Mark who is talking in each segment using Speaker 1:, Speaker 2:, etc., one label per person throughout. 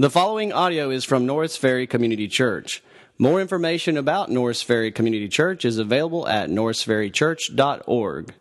Speaker 1: The following audio is from Norris Ferry Community Church. More information about Norris Ferry Community Church is available at norrisferrychurch.org.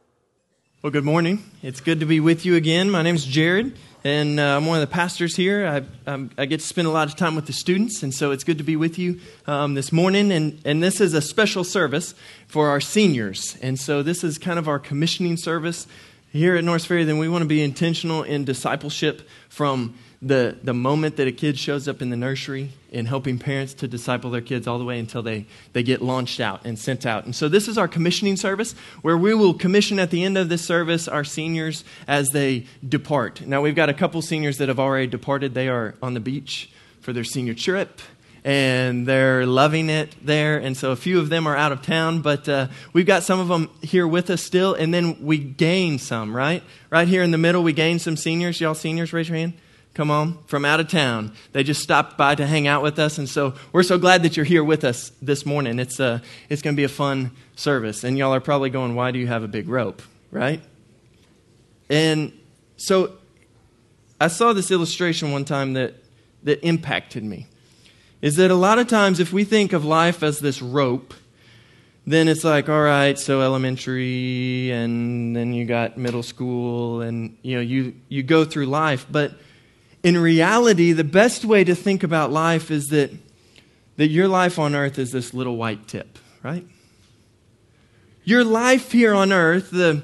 Speaker 2: Well, good morning. It's good to be with you again. My name is Jared, and uh, I'm one of the pastors here. I, I, get to spend a lot of time with the students, and so it's good to be with you um, this morning. And, and this is a special service for our seniors. And so this is kind of our commissioning service here at Norris Ferry. Then we want to be intentional in discipleship from the, the moment that a kid shows up in the nursery and helping parents to disciple their kids all the way until they, they get launched out and sent out. And so this is our commissioning service where we will commission at the end of this service our seniors as they depart. Now we've got a couple seniors that have already departed. They are on the beach for their senior trip and they're loving it there. And so a few of them are out of town, but uh, we've got some of them here with us still. And then we gain some, right? Right here in the middle, we gain some seniors. Y'all seniors, raise your hand come on, from out of town. They just stopped by to hang out with us. And so we're so glad that you're here with us this morning. It's, uh, it's going to be a fun service. And y'all are probably going, why do you have a big rope, right? And so I saw this illustration one time that, that impacted me. Is that a lot of times, if we think of life as this rope, then it's like, all right, so elementary, and then you got middle school, and you know, you, you go through life. But in reality, the best way to think about life is that, that your life on earth is this little white tip, right? Your life here on earth, the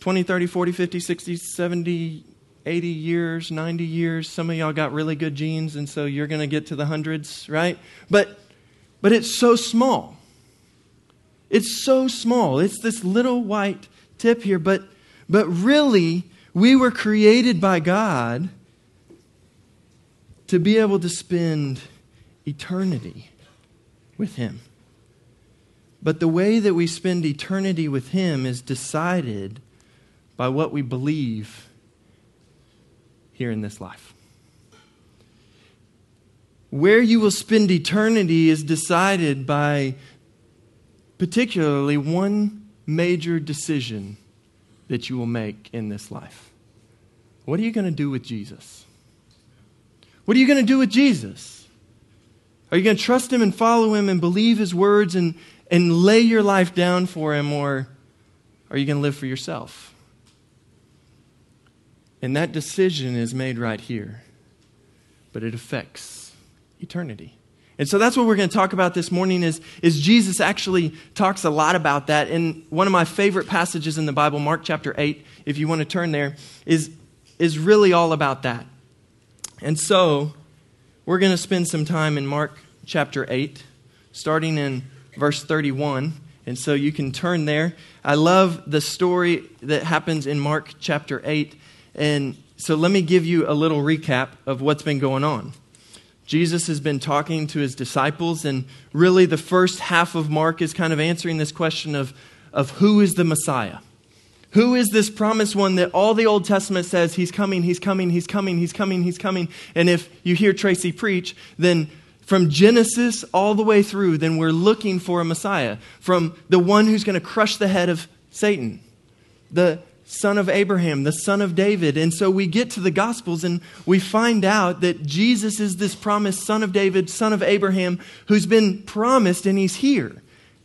Speaker 2: 20, 30, 40, 50, 60, 70, 80 years, 90 years, some of y'all got really good genes, and so you're going to get to the hundreds, right? But, but it's so small. It's so small. It's this little white tip here, but, but really, we were created by God to be able to spend eternity with Him. But the way that we spend eternity with Him is decided by what we believe here in this life. Where you will spend eternity is decided by particularly one major decision that you will make in this life. What are you going to do with Jesus? What are you going to do with Jesus? Are you going to trust him and follow him and believe his words and, and lay your life down for him, or are you going to live for yourself? And that decision is made right here, but it affects eternity. And so that's what we're going to talk about this morning is, is Jesus actually talks a lot about that. And one of my favorite passages in the Bible, Mark chapter 8, if you want to turn there, is, is really all about that. And so, we're going to spend some time in Mark chapter 8, starting in verse 31. And so you can turn there. I love the story that happens in Mark chapter 8. And so let me give you a little recap of what's been going on. Jesus has been talking to his disciples, and really the first half of Mark is kind of answering this question of, of who is the Messiah? Who is this promised one that all the Old Testament says he's coming, he's coming, he's coming, he's coming, he's coming? And if you hear Tracy preach, then from Genesis all the way through, then we're looking for a Messiah, from the one who's going to crush the head of Satan, the son of Abraham, the son of David. And so we get to the Gospels and we find out that Jesus is this promised son of David, son of Abraham, who's been promised and he's here.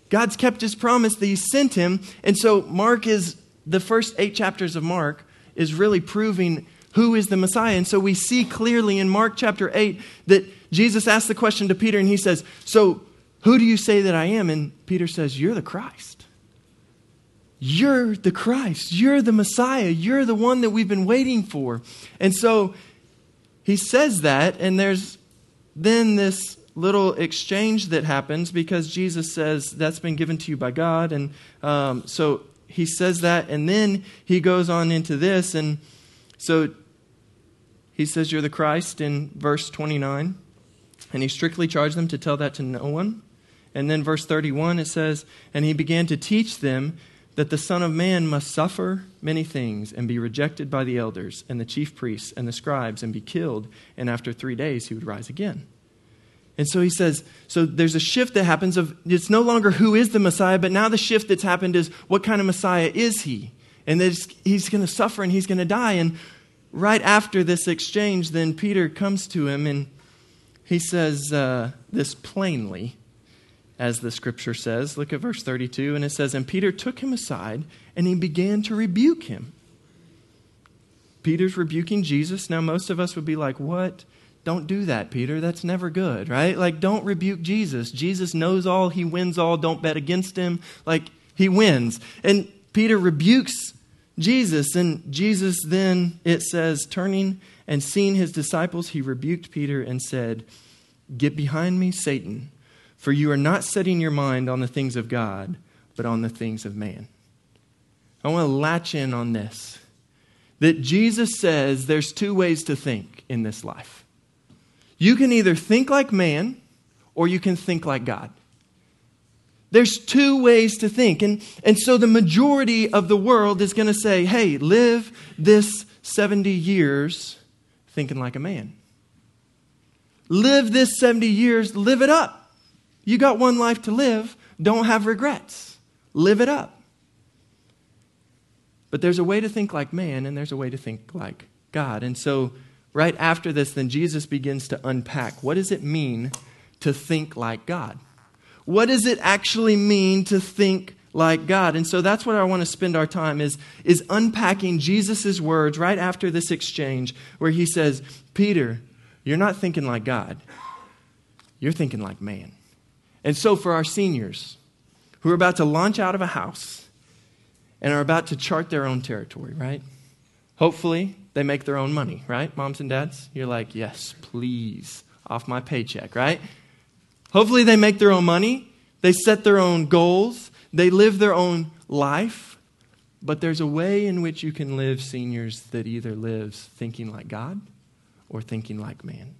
Speaker 2: God's kept his promise that he sent him. And so Mark is the first eight chapters of Mark is really proving who is the Messiah. And so we see clearly in Mark chapter 8 that Jesus asked the question to Peter and he says, So who do you say that I am? And Peter says, You're the Christ. You're the Christ. You're the Messiah. You're the one that we've been waiting for. And so he says that, and there's then this little exchange that happens because Jesus says, That's been given to you by God. And um, so he says that, and then he goes on into this. And so he says, You're the Christ in verse 29. And he strictly charged them to tell that to no one. And then verse 31, it says, And he began to teach them that the Son of Man must suffer many things and be rejected by the elders and the chief priests and the scribes and be killed, and after three days he would rise again. And so he says, so there's a shift that happens of it's no longer who is the Messiah, but now the shift that's happened is what kind of Messiah is he? And that he's going to suffer and he's going to die. And right after this exchange, then Peter comes to him and he says uh, this plainly, as the scripture says. Look at verse 32, and it says, And Peter took him aside and he began to rebuke him. Peter's rebuking Jesus. Now, most of us would be like, What? Don't do that, Peter. That's never good, right? Like, don't rebuke Jesus. Jesus knows all, he wins all. Don't bet against him. Like, he wins. And Peter rebukes Jesus. And Jesus then, it says, turning and seeing his disciples, he rebuked Peter and said, Get behind me, Satan, for you are not setting your mind on the things of God, but on the things of man. I want to latch in on this that Jesus says there's two ways to think in this life. You can either think like man or you can think like God. There's two ways to think. And, and so the majority of the world is going to say, hey, live this 70 years thinking like a man. Live this 70 years, live it up. You got one life to live, don't have regrets. Live it up. But there's a way to think like man, and there's a way to think like God. And so, right after this, then Jesus begins to unpack what does it mean to think like God? what does it actually mean to think like God? And so that's what I want to spend our time is, is unpacking Jesus' words right after this exchange where he says, Peter, you're not thinking like God. You're thinking like man. And so for our seniors who are about to launch out of a house and are about to chart their own territory, right? Hopefully they make their own money, right? Moms and dads, you're like, yes, please, off my paycheck, right? Hopefully, they make their own money, they set their own goals, they live their own life. But there's a way in which you can live, seniors, that either lives thinking like God or thinking like man.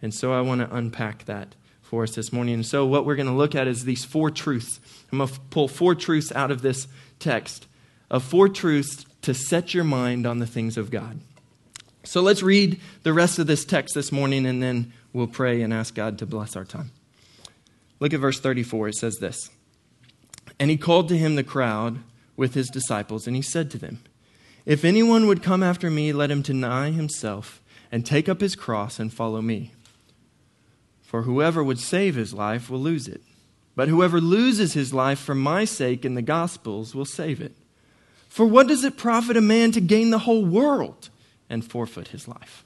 Speaker 2: And so I want to unpack that for us this morning. And so, what we're going to look at is these four truths. I'm going to pull four truths out of this text of four truths to set your mind on the things of God. So, let's read the rest of this text this morning and then we'll pray and ask God to bless our time. Look at verse 34. It says this And he called to him the crowd with his disciples, and he said to them, If anyone would come after me, let him deny himself and take up his cross and follow me. For whoever would save his life will lose it, but whoever loses his life for my sake and the gospel's will save it. For what does it profit a man to gain the whole world and forfeit his life?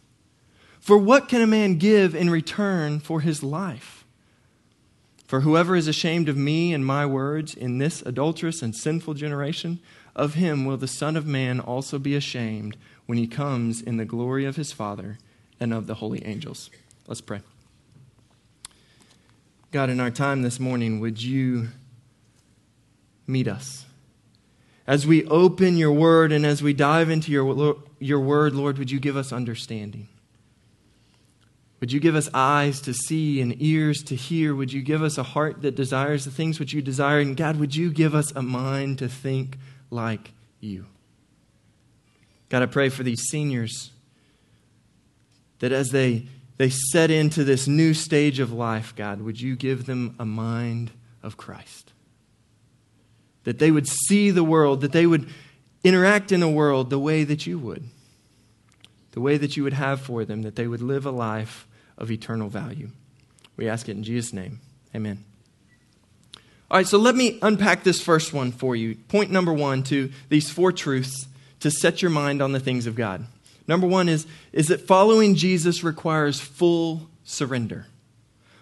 Speaker 2: For what can a man give in return for his life? For whoever is ashamed of me and my words in this adulterous and sinful generation, of him will the Son of Man also be ashamed when he comes in the glory of his Father and of the holy angels. Let's pray. God, in our time this morning, would you meet us? As we open your word and as we dive into your, your word, Lord, would you give us understanding? Would you give us eyes to see and ears to hear? Would you give us a heart that desires the things which you desire? And God, would you give us a mind to think like you? God, I pray for these seniors that as they, they set into this new stage of life, God, would you give them a mind of Christ? That they would see the world, that they would interact in a world the way that you would, the way that you would have for them, that they would live a life of eternal value. We ask it in Jesus' name. Amen. All right, so let me unpack this first one for you. Point number one to these four truths to set your mind on the things of God. Number one is, is that following Jesus requires full surrender.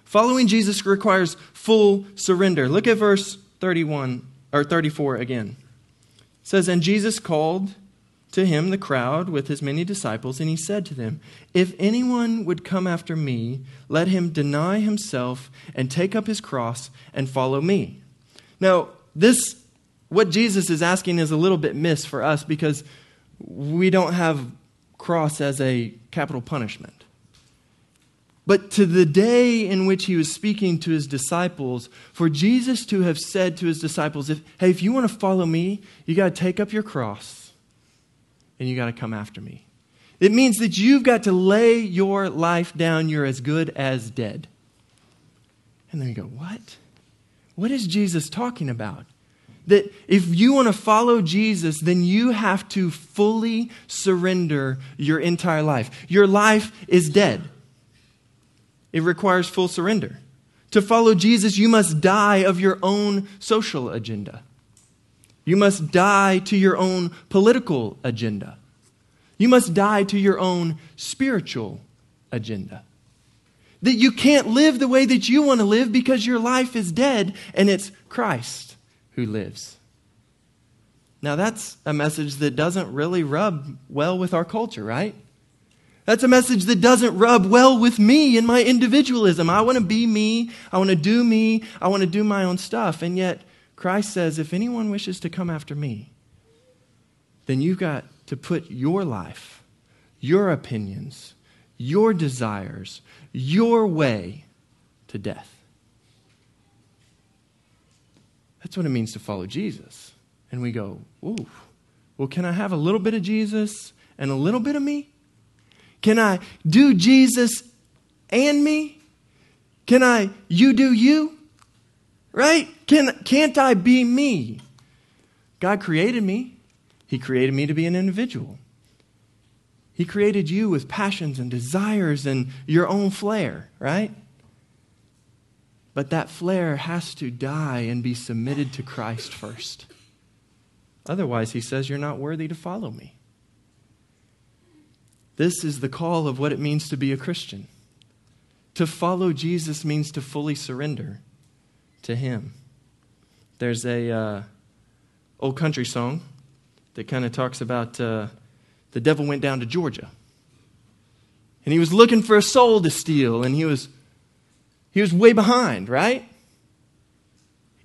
Speaker 2: Following Jesus requires full surrender. Look at verse 31 or 34 again. It says, And Jesus called to him the crowd with his many disciples, and he said to them, If anyone would come after me, let him deny himself and take up his cross and follow me. Now, this, what Jesus is asking is a little bit missed for us because we don't have cross as a capital punishment. But to the day in which he was speaking to his disciples, for Jesus to have said to his disciples, if, Hey, if you want to follow me, you got to take up your cross and you got to come after me. It means that you've got to lay your life down. You're as good as dead. And then you go, What? What is Jesus talking about? that if you want to follow Jesus, then you have to fully surrender your entire life. Your life is dead, it requires full surrender. To follow Jesus, you must die of your own social agenda. You must die to your own political agenda. You must die to your own spiritual agenda. That you can't live the way that you want to live because your life is dead and it's Christ who lives. Now, that's a message that doesn't really rub well with our culture, right? That's a message that doesn't rub well with me and my individualism. I want to be me. I want to do me. I want to do my own stuff. And yet, Christ says, if anyone wishes to come after me, then you've got to put your life, your opinions, your desires, your way to death. That's what it means to follow Jesus. And we go, ooh, well, can I have a little bit of Jesus and a little bit of me? Can I do Jesus and me? Can I, you do you? Right? Can, can't I be me? God created me. He created me to be an individual. He created you with passions and desires and your own flair, right? But that flair has to die and be submitted to Christ first. Otherwise, he says, You're not worthy to follow me. This is the call of what it means to be a Christian. To follow Jesus means to fully surrender to him. There's a uh, old country song that kind of talks about uh, the devil went down to Georgia. And he was looking for a soul to steal, and he was, he was way behind, right?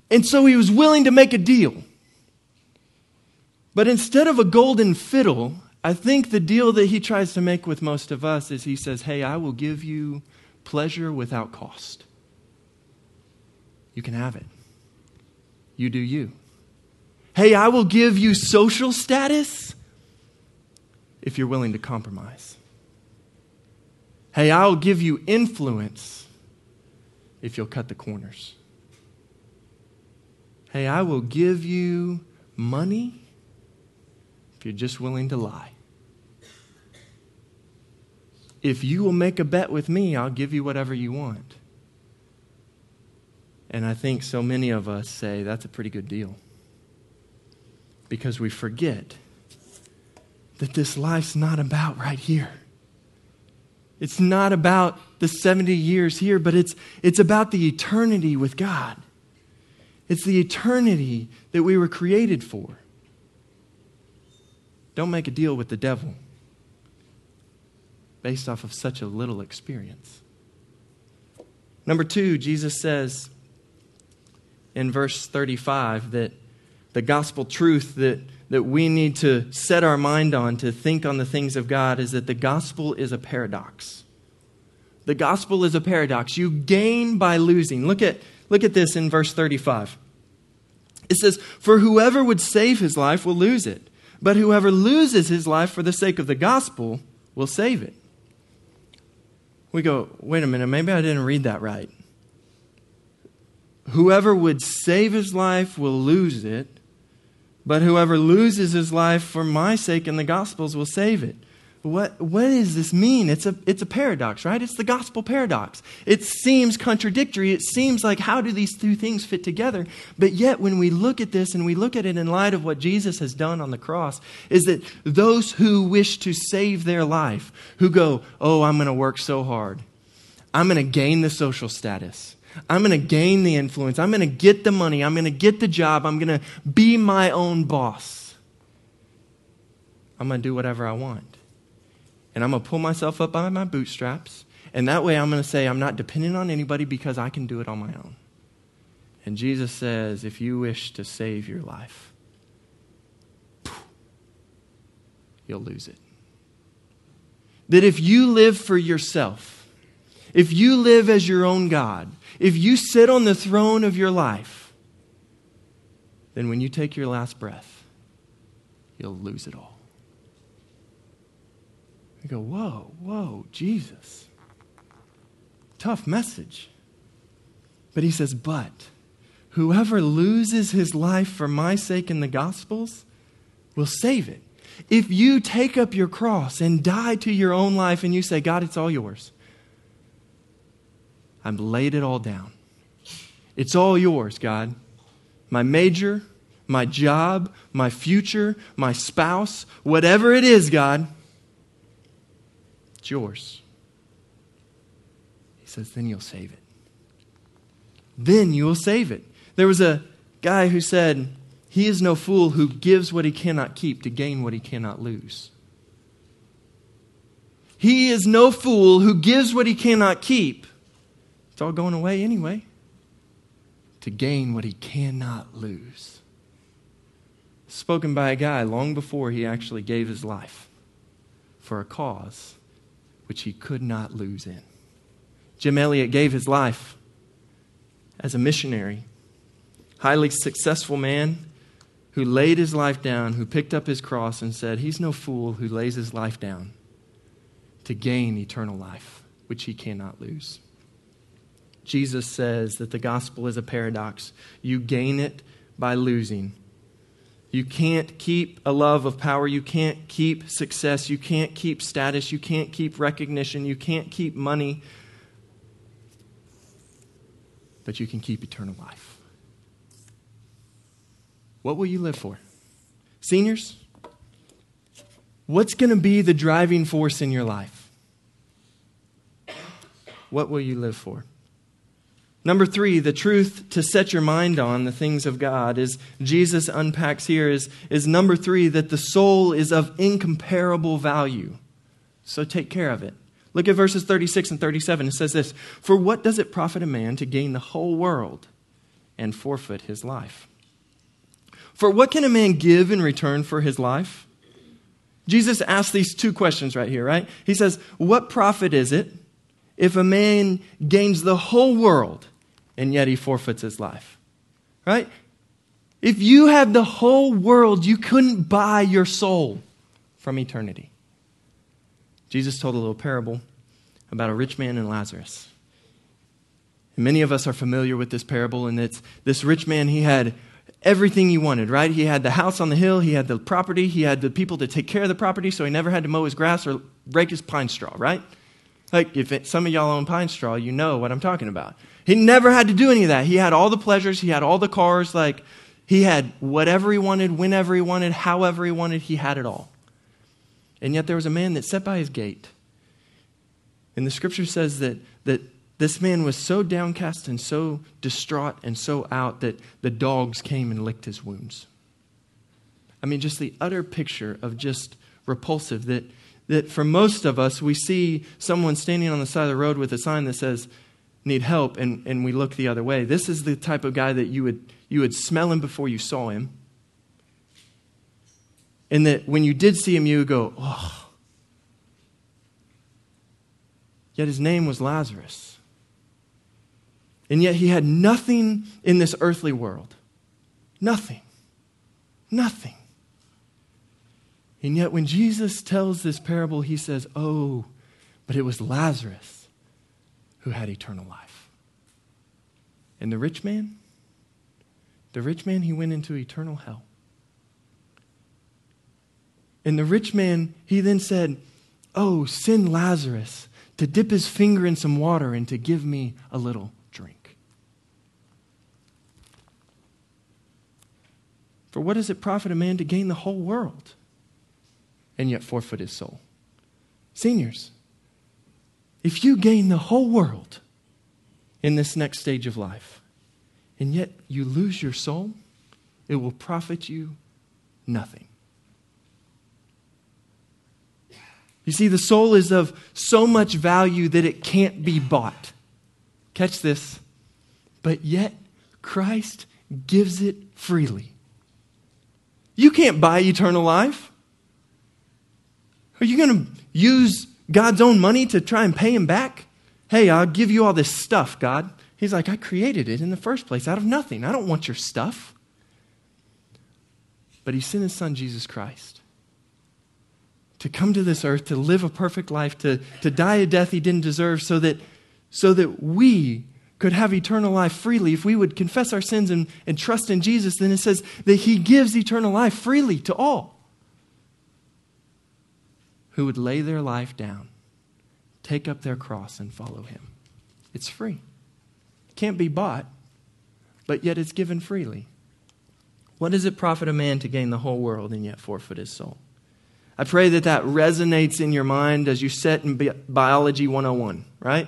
Speaker 2: And so he was willing to make a deal. But instead of a golden fiddle, I think the deal that he tries to make with most of us is he says, Hey, I will give you pleasure without cost. You can have it. You do you. Hey, I will give you social status if you're willing to compromise. Hey, I'll give you influence if you'll cut the corners. Hey, I will give you money if you're just willing to lie. If you will make a bet with me, I'll give you whatever you want. And I think so many of us say that's a pretty good deal because we forget that this life's not about right here. It's not about the 70 years here, but it's, it's about the eternity with God. It's the eternity that we were created for. Don't make a deal with the devil based off of such a little experience. Number two, Jesus says in verse 35 that the gospel truth that, that we need to set our mind on to think on the things of God is that the gospel is a paradox. The gospel is a paradox. You gain by losing. Look at, look at this in verse 35. It says, For whoever would save his life will lose it, but whoever loses his life for the sake of the gospel will save it. We go, wait a minute, maybe I didn't read that right. Whoever would save his life will lose it, but whoever loses his life for my sake and the gospel's will save it. What, what does this mean? It's a, it's a paradox, right? It's the gospel paradox. It seems contradictory. It seems like, how do these two things fit together? But yet, when we look at this and we look at it in light of what Jesus has done on the cross, is that those who wish to save their life, who go, Oh, I'm going to work so hard, I'm going to gain the social status, I'm going to gain the influence. I'm going to get the money. I'm going to get the job. I'm going to be my own boss. I'm going to do whatever I want. And I'm going to pull myself up by my bootstraps. And that way I'm going to say, I'm not dependent on anybody because I can do it on my own. And Jesus says, if you wish to save your life, you'll lose it. That if you live for yourself, if you live as your own God, if you sit on the throne of your life, then when you take your last breath, you'll lose it all. You go, whoa, whoa, Jesus. Tough message. But he says, but whoever loses his life for my sake in the Gospels will save it. If you take up your cross and die to your own life and you say, God, it's all yours, I've laid it all down. It's all yours, God. My major, my job, my future, my spouse, whatever it is, God, it's yours. He says, then you'll save it. Then you will save it. There was a guy who said, He is no fool who gives what he cannot keep to gain what he cannot lose. He is no fool who gives what he cannot keep. It's all going away anyway. To gain what he cannot lose spoken by a guy long before he actually gave his life for a cause which he could not lose in. Jim Elliot gave his life as a missionary, highly successful man who laid his life down, who picked up his cross and said, He's no fool who lays his life down to gain eternal life, which he cannot lose. Jesus says that the gospel is a paradox. You gain it by losing, you can't keep a love of power. You can't keep success. You can't keep status. You can't keep recognition. You can't keep money. But you can keep eternal life. What will you live for? Seniors, what's going to be the driving force in your life? What will you live for? Number three, the truth to set your mind on the things of God is Jesus unpacks here is, is number three, that the soul is of incomparable value. So take care of it. Look at verses 36 and 37. It says this For what does it profit a man to gain the whole world and forfeit his life? For what can a man give in return for his life? Jesus asks these two questions right here, right? He says, What profit is it if a man gains the whole world and yet he forfeits his life. Right? If you had the whole world, you couldn't buy your soul from eternity. Jesus told a little parable about a rich man and Lazarus. And many of us are familiar with this parable, and it's this rich man, he had everything he wanted, right? He had the house on the hill, he had the property, he had the people to take care of the property, so he never had to mow his grass or rake his pine straw, right? Like, if it, some of y'all own pine straw, you know what I'm talking about. He never had to do any of that. He had all the pleasures, he had all the cars, like, he had whatever he wanted, whenever he wanted, however he wanted, he had it all. And yet there was a man that sat by his gate. And the scripture says that, that this man was so downcast and so distraught and so out that the dogs came and licked his wounds. I mean, just the utter picture of just repulsive that that for most of us, we see someone standing on the side of the road with a sign that says, need help, and, and we look the other way. This is the type of guy that you would, you would smell him before you saw him. And that when you did see him, you would go, oh. Yet his name was Lazarus. And yet he had nothing in this earthly world. Nothing. Nothing. And yet, when Jesus tells this parable, he says, Oh, but it was Lazarus who had eternal life. And the rich man, the rich man, he went into eternal hell. And the rich man, he then said, Oh, send Lazarus to dip his finger in some water and to give me a little drink. For what does it profit a man to gain the whole world? And yet forfeit his soul. Seniors, if you gain the whole world in this next stage of life, and yet you lose your soul, it will profit you nothing. You see, the soul is of so much value that it can't be bought. Catch this. But yet, Christ gives it freely. You can't buy eternal life. Are you going to use God's own money to try and pay him back? Hey, I'll give you all this stuff, God. He's like, I created it in the first place out of nothing. I don't want your stuff. But he sent his son, Jesus Christ, to come to this earth, to live a perfect life, to, to die a death he didn't deserve, so that, so that we could have eternal life freely, if we would confess our sins and, and trust in Jesus, then it says that He gives eternal life freely to all who would lay their life down, take up their cross, and follow Him. It's free. It can't be bought, but yet it's given freely. What does it profit a man to gain the whole world and yet forfeit his soul? I pray that that resonates in your mind as you set in Biology 101, right?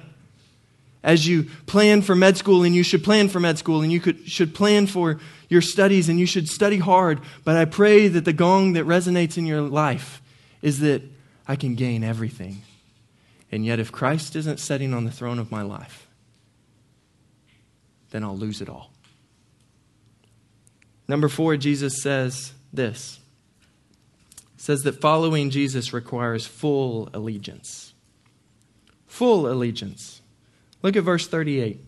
Speaker 2: as you plan for med school, and you should plan for med school, and you could, should plan for your studies, and you should study hard. But I pray that the gong that resonates in your life is that I can gain everything. And yet, if Christ isn't sitting on the throne of my life, then I'll lose it all. Number four, Jesus says this. says that following Jesus requires full allegiance. Full allegiance. Look at verse 38.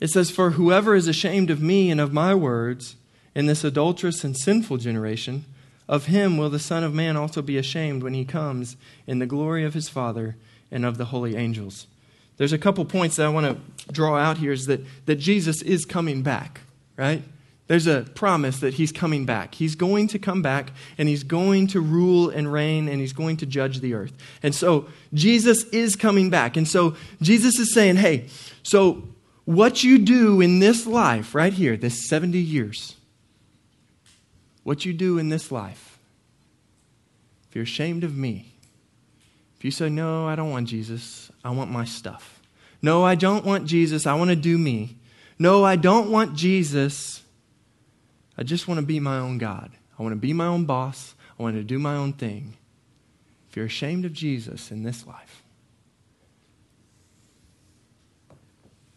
Speaker 2: It says, For whoever is ashamed of me and of my words in this adulterous and sinful generation, of him will the Son of Man also be ashamed when he comes in the glory of his Father and of the holy angels. There's a couple points that I want to draw out here is that, that Jesus is coming back, right? There's a promise that he's coming back. He's going to come back and he's going to rule and reign and he's going to judge the earth. And so Jesus is coming back. And so Jesus is saying, hey, so what you do in this life, right here, this 70 years, what you do in this life, if you're ashamed of me, if you say, no, I don't want Jesus, I want my stuff. No, I don't want Jesus, I want to do me. No, I don't want Jesus. I just want to be my own God. I want to be my own boss. I want to do my own thing. If you're ashamed of Jesus in this life,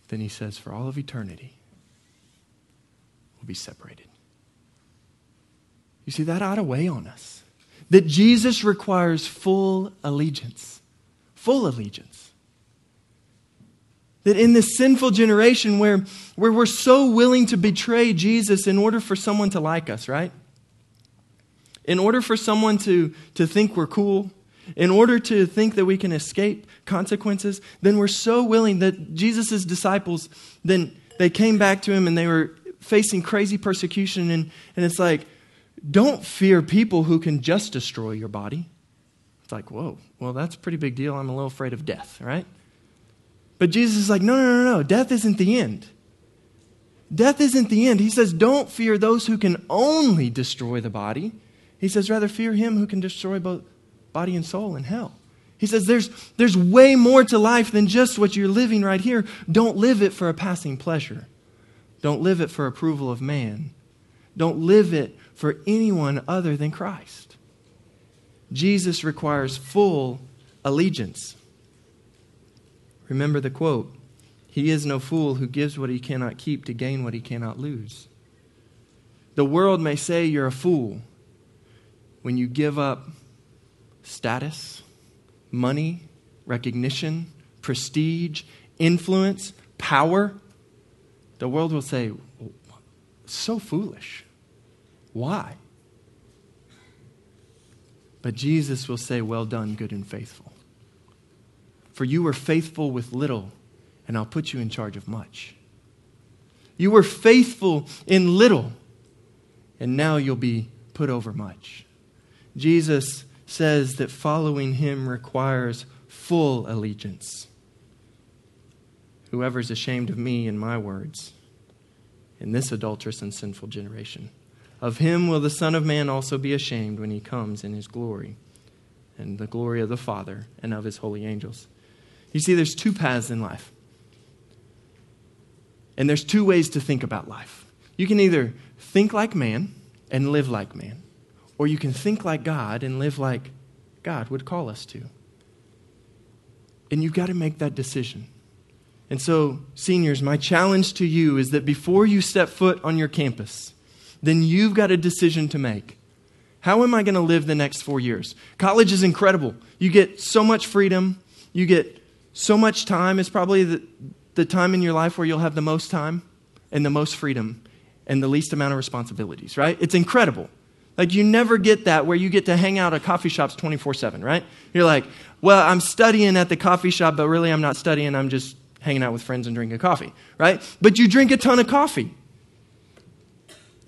Speaker 2: then he says, for all of eternity, we'll be separated. You see, that ought to weigh on us. That Jesus requires full allegiance. Full allegiance. That in this sinful generation where, where we're so willing to betray Jesus in order for someone to like us, right? In order for someone to, to think we're cool, in order to think that we can escape consequences, then we're so willing that Jesus' disciples, then they came back to him and they were facing crazy persecution. And, and it's like, don't fear people who can just destroy your body. It's like, whoa, well, that's a pretty big deal. I'm a little afraid of death, right? But Jesus is like, no, no, no, no. Death isn't the end. Death isn't the end. He says, don't fear those who can only destroy the body. He says, rather fear him who can destroy both body and soul in hell. He says, there's, there's way more to life than just what you're living right here. Don't live it for a passing pleasure. Don't live it for approval of man. Don't live it for anyone other than Christ. Jesus requires full allegiance. Remember the quote He is no fool who gives what he cannot keep to gain what he cannot lose. The world may say you're a fool when you give up status, money, recognition, prestige, influence, power. The world will say, so foolish. Why? But Jesus will say, Well done, good and faithful. For you were faithful with little, and I'll put you in charge of much. You were faithful in little, and now you'll be put over much. Jesus says that following him requires full allegiance. Whoever's ashamed of me and my words in this adulterous and sinful generation, of him will the Son of Man also be ashamed when he comes in his glory and the glory of the Father and of his holy angels. You see, there's two paths in life. And there's two ways to think about life. You can either think like man and live like man, or you can think like God and live like God would call us to. And you've got to make that decision. And so, seniors, my challenge to you is that before you step foot on your campus, then you've got a decision to make. How am I going to live the next four years? College is incredible. You get so much freedom, you get so much time is probably the, the time in your life where you'll have the most time and the most freedom and the least amount of responsibilities, right? It's incredible. Like, you never get that where you get to hang out at coffee shops 24 7, right? You're like, well, I'm studying at the coffee shop, but really I'm not studying. I'm just hanging out with friends and drinking coffee, right? But you drink a ton of coffee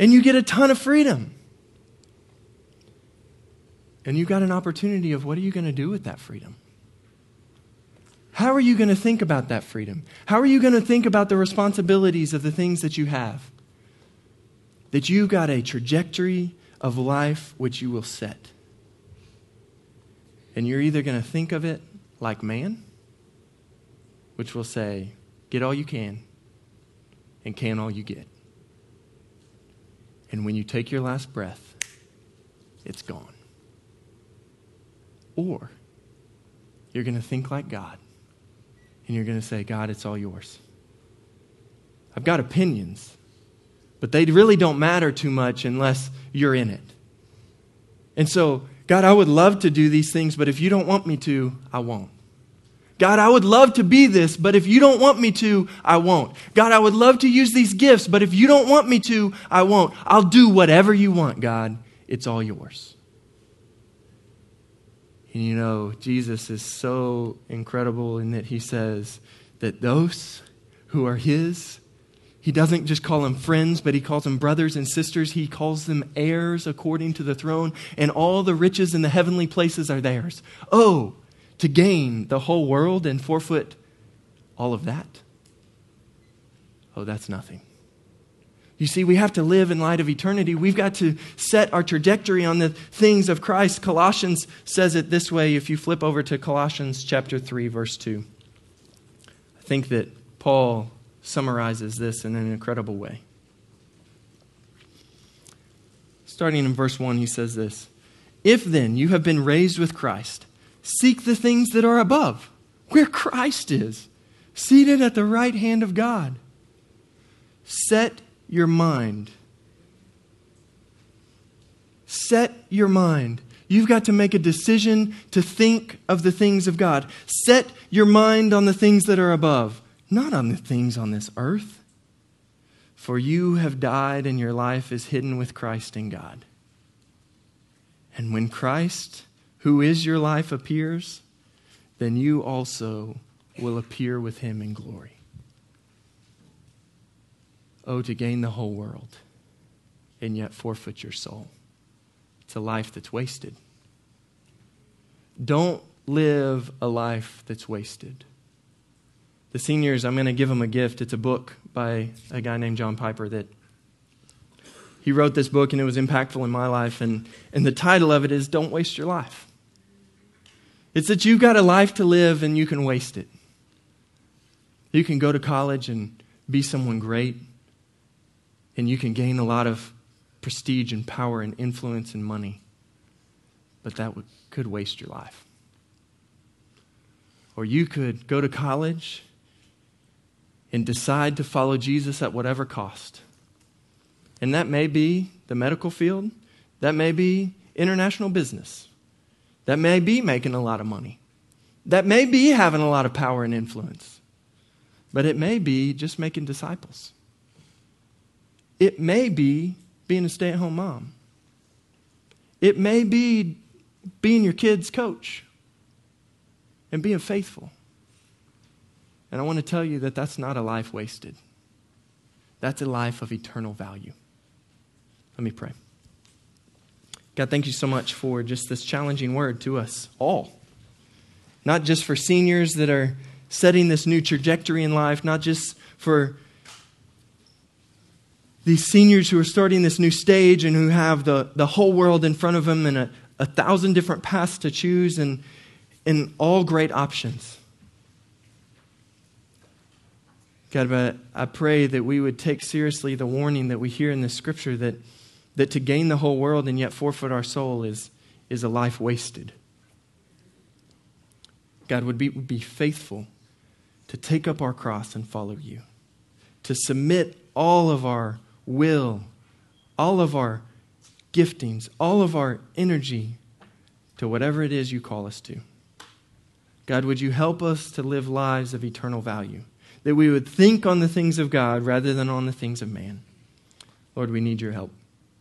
Speaker 2: and you get a ton of freedom. And you've got an opportunity of what are you going to do with that freedom? How are you going to think about that freedom? How are you going to think about the responsibilities of the things that you have? That you've got a trajectory of life which you will set. And you're either going to think of it like man, which will say, get all you can and can all you get. And when you take your last breath, it's gone. Or you're going to think like God and you're going to say, God, it's all yours. I've got opinions, but they really don't matter too much unless you're in it. And so, God, I would love to do these things, but if you don't want me to, I won't. God, I would love to be this, but if you don't want me to, I won't. God, I would love to use these gifts, but if you don't want me to, I won't. I'll do whatever you want, God. It's all yours. And you know, Jesus is so incredible in that he says that those who are his, he doesn't just call them friends, but he calls them brothers and sisters. He calls them heirs according to the throne, and all the riches in the heavenly places are theirs. Oh, to gain the whole world and forfeit all of that? Oh, that's nothing. You see, we have to live in light of eternity. We've got to set our trajectory on the things of Christ. Colossians says it this way if you flip over to Colossians chapter 3 verse 2. I think that Paul summarizes this in an incredible way. Starting in verse 1, he says this If then you have been raised with Christ, Seek the things that are above, where Christ is, seated at the right hand of God. Set your mind. Set your mind. You've got to make a decision to think of the things of God. Set your mind on the things that are above, not on the things on this earth. For you have died, and your life is hidden with Christ in God. And when Christ who is your life appears, then you also will appear with him in glory. Oh, to gain the whole world and yet forfeit your soul. It's a life that's wasted. Don't live a life that's wasted. The seniors, I'm going to give them a gift. It's a book by a guy named John Piper that he wrote this book and it was impactful in my life. And, and the title of it is Don't Waste Your Life. It's that you've got a life to live and you can waste it. You can go to college and be someone great, and you can gain a lot of prestige and power and influence and money, but that would, could waste your life. Or you could go to college and decide to follow Jesus at whatever cost. And that may be the medical field, that may be international business. That may be making a lot of money. That may be having a lot of power and influence. But it may be just making disciples. It may be being a stay at home mom. It may be being your kid's coach and being faithful. And I want to tell you that that's not a life wasted, that's a life of eternal value. Let me pray. God, thank you so much for just this challenging word to us all. Not just for seniors that are setting this new trajectory in life, not just for these seniors who are starting this new stage and who have the, the whole world in front of them and a, a thousand different paths to choose and, and all great options. God, but I pray that we would take seriously the warning that we hear in the scripture that that to gain the whole world and yet forfeit our soul is, is a life wasted. God would be, would be faithful to take up our cross and follow you, to submit all of our will, all of our giftings, all of our energy to whatever it is you call us to. God, would you help us to live lives of eternal value? That we would think on the things of God rather than on the things of man. Lord, we need your help.